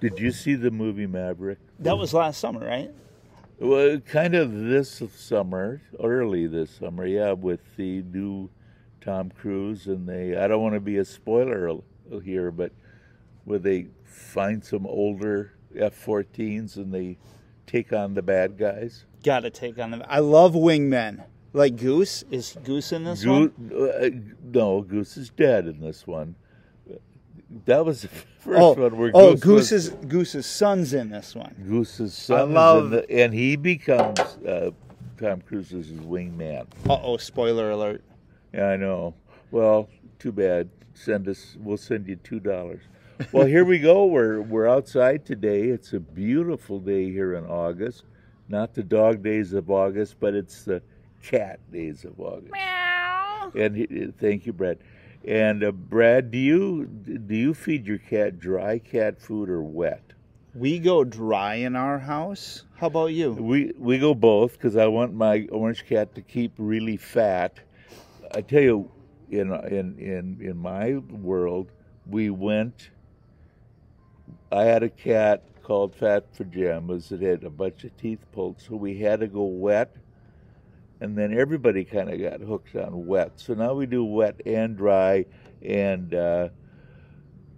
Did you see the movie Maverick? That was last summer, right? Well, kind of this summer, early this summer, yeah, with the new Tom Cruise and they. I don't want to be a spoiler here, but where they find some older F-14s and they take on the bad guys. Got to take on them. I love wingmen. Like Goose is Goose in this Goose, one? uh, no, Goose is dead in this one. That was the first oh, one where oh, Goose Goose's Goose's son's in this one. Goose's son, I is love- in the, and he becomes uh, Tom Cruise's wingman. Uh oh, spoiler alert. Yeah, I know. Well, too bad. Send us. We'll send you two dollars. Well, here we go. We're we're outside today. It's a beautiful day here in August. Not the dog days of August, but it's the cat days of August. Meow. And he- thank you, Brad. And uh, Brad, do you do you feed your cat dry cat food or wet? We go dry in our house. How about you? We we go both because I want my orange cat to keep really fat. I tell you, in in in in my world, we went. I had a cat called Fat Pajamas that had a bunch of teeth pulled, so we had to go wet. And then everybody kind of got hooked on wet. So now we do wet and dry, and uh,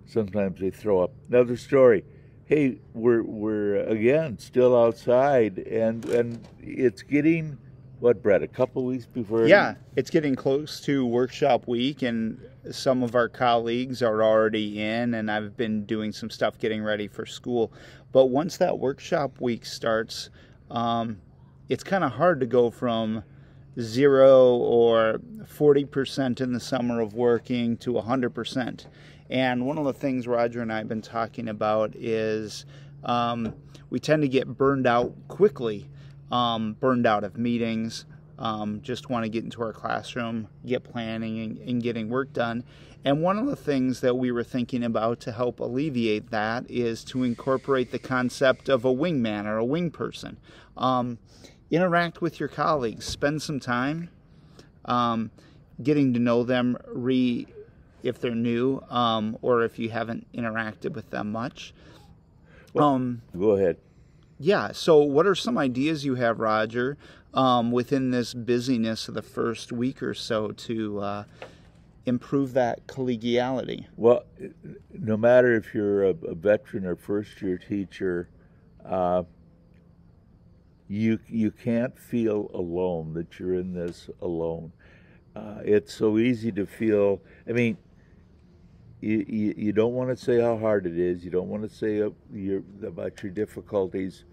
sometimes they throw up. Another story hey, we're we're again still outside, and and it's getting what, Brett? A couple weeks before. Yeah, it's getting close to workshop week, and some of our colleagues are already in, and I've been doing some stuff getting ready for school. But once that workshop week starts, um, it's kind of hard to go from zero or 40% in the summer of working to 100%. And one of the things Roger and I have been talking about is um, we tend to get burned out quickly, um, burned out of meetings, um, just want to get into our classroom, get planning and, and getting work done. And one of the things that we were thinking about to help alleviate that is to incorporate the concept of a wingman or a wing person. Um, interact with your colleagues, spend some time um, getting to know them, re if they're new um, or if you haven't interacted with them much. Um, Go ahead. yeah. So, what are some ideas you have, Roger, um, within this busyness of the first week or so to uh, improve that collegiality? Well, no matter if you're a, a veteran or first year teacher, uh, you you can't feel alone that you're in this alone. Uh, it's so easy to feel. I mean, you, you, you don't want to say how hard it is. You don't want to say uh, your, about your difficulties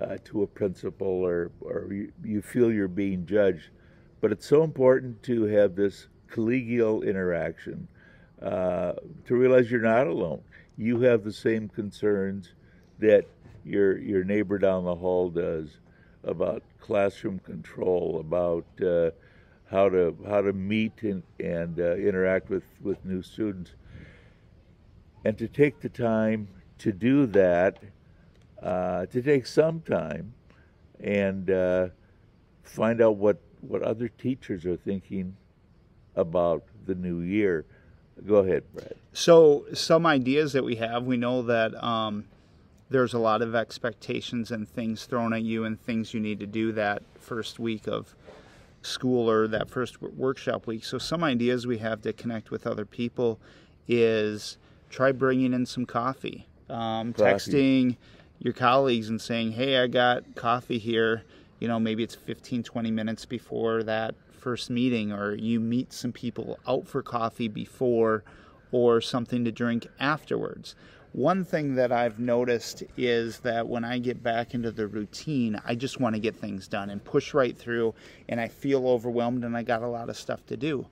uh, to a principal, or or you, you feel you're being judged. But it's so important to have this collegial interaction uh, to realize you're not alone. You have the same concerns that your your neighbor down the hall does about classroom control, about uh, how to how to meet and, and uh, interact with, with new students, and to take the time to do that, uh, to take some time, and uh, find out what what other teachers are thinking about the new year. Go ahead, Brad. So, some ideas that we have, we know that um, there's a lot of expectations and things thrown at you and things you need to do that first week of school or that first workshop week. So, some ideas we have to connect with other people is try bringing in some coffee, um, texting your colleagues and saying, Hey, I got coffee here. You know, maybe it's 15, 20 minutes before that first meeting, or you meet some people out for coffee before or something to drink afterwards. One thing that I've noticed is that when I get back into the routine, I just want to get things done and push right through, and I feel overwhelmed and I got a lot of stuff to do.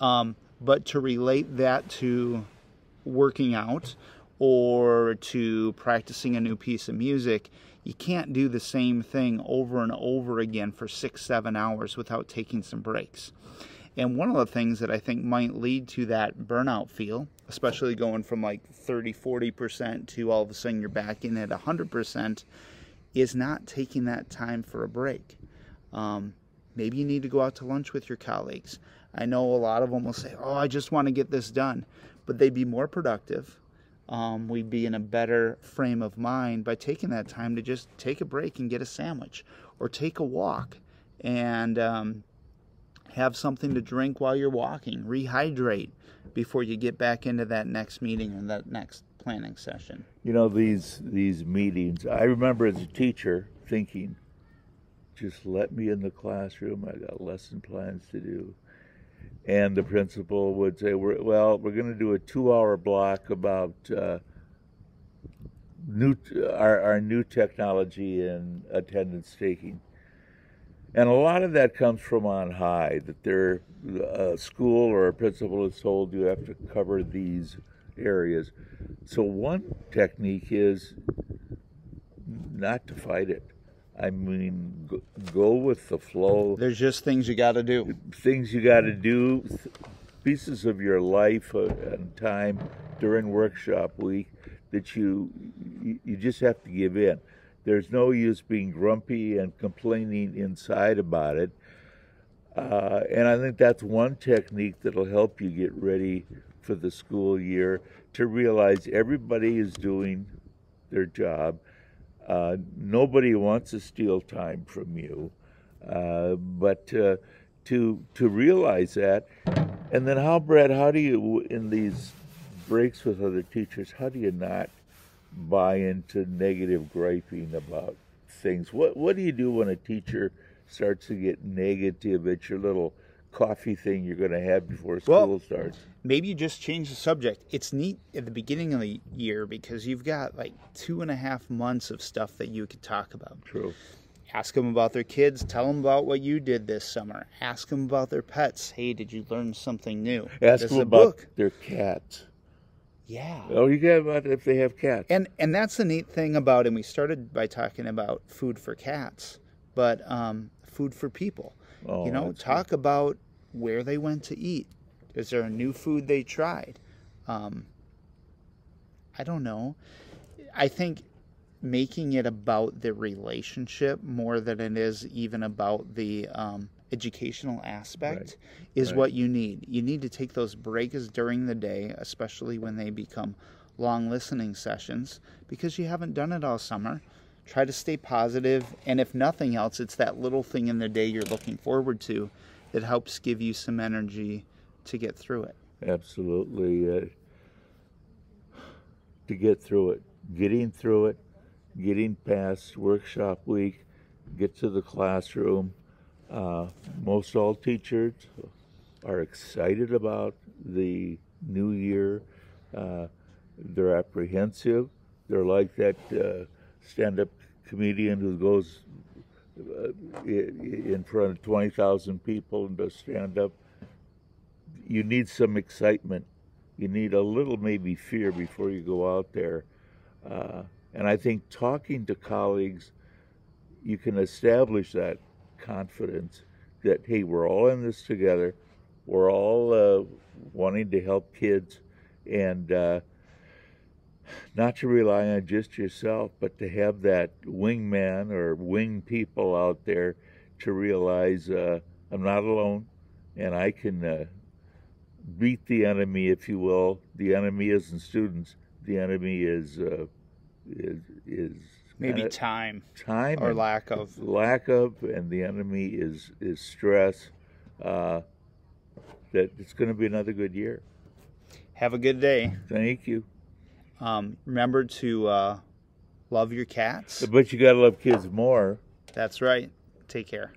Um, but to relate that to working out or to practicing a new piece of music, you can't do the same thing over and over again for six, seven hours without taking some breaks. And one of the things that I think might lead to that burnout feel, especially going from like 30, 40% to all of a sudden you're back in at 100%, is not taking that time for a break. Um, maybe you need to go out to lunch with your colleagues. I know a lot of them will say, Oh, I just want to get this done. But they'd be more productive. um, we'd be in a better frame of mind by taking that time to just take a break and get a sandwich or take a walk and um, have something to drink while you're walking, rehydrate before you get back into that next meeting or that next planning session. You know these these meetings. I remember as a teacher thinking, just let me in the classroom. I got lesson plans to do. And the principal would say, we're, "Well, we're going to do a two-hour block about uh, new our, our new technology and attendance taking." And a lot of that comes from on high. That their a school or a principal is told you have to cover these areas. So one technique is not to fight it I mean, go, with the flow. There's just things you got to do. Things you got to do, pieces of your life uh, and time during workshop week that you you just have to give in. There's no use being grumpy and complaining inside about it. Uh, and I think that's one technique that'll help you get ready for the school year to realize everybody is doing their job uh, nobody wants to steal time from you, uh, but uh, to to realize that, and then how, Brad? How do you in these breaks with other teachers? How do you not buy into negative griping about things? What What do you do when a teacher starts to get negative at your little coffee thing you're going to have before school well, starts. Maybe you just change the subject. It's neat at the beginning of the year because you've got like two and a half months of stuff that you could talk about. True. Ask them about their kids. Tell them about what you did this summer. Ask them about their pets. Hey, did you learn something new? Ask them about book. their cats. Yeah. Oh, you get about if they have cats. And and that's the neat thing about. And we started by talking about food for cats, but um, food for people. Oh, you know, talk good. about where they went to eat. Is there a new food they tried? Um, I don't know. I think making it about the relationship more than it is even about the um, educational aspect right. is right. what you need. You need to take those breaks during the day, especially when they become long listening sessions, because you haven't done it all summer. Try to stay positive, and if nothing else, it's that little thing in the day you're looking forward to that helps give you some energy to get through it. Absolutely. Uh, to get through it, getting through it, getting past workshop week, get to the classroom. Uh, most all teachers are excited about the new year. Uh, they're apprehensive. They're like that uh, stand up comedian who goes uh, in front of 20,000 people and to stand up, you need some excitement. You need a little maybe fear before you go out there. Uh, and I think talking to colleagues, you can establish that confidence that, hey, we're all in this together. We're all uh, wanting to help kids. And uh, not to rely on just yourself, but to have that wingman or wing people out there to realize uh, I'm not alone and I can uh, beat the enemy, if you will. The enemy isn't students. The enemy is uh, is is maybe time, time or lack of lack of, and the enemy is is stress. Uh, that it's going to be another good year. Have a good day. Thank you. Um, remember to uh, love your cats. But you got to love kids more. That's right. Take care.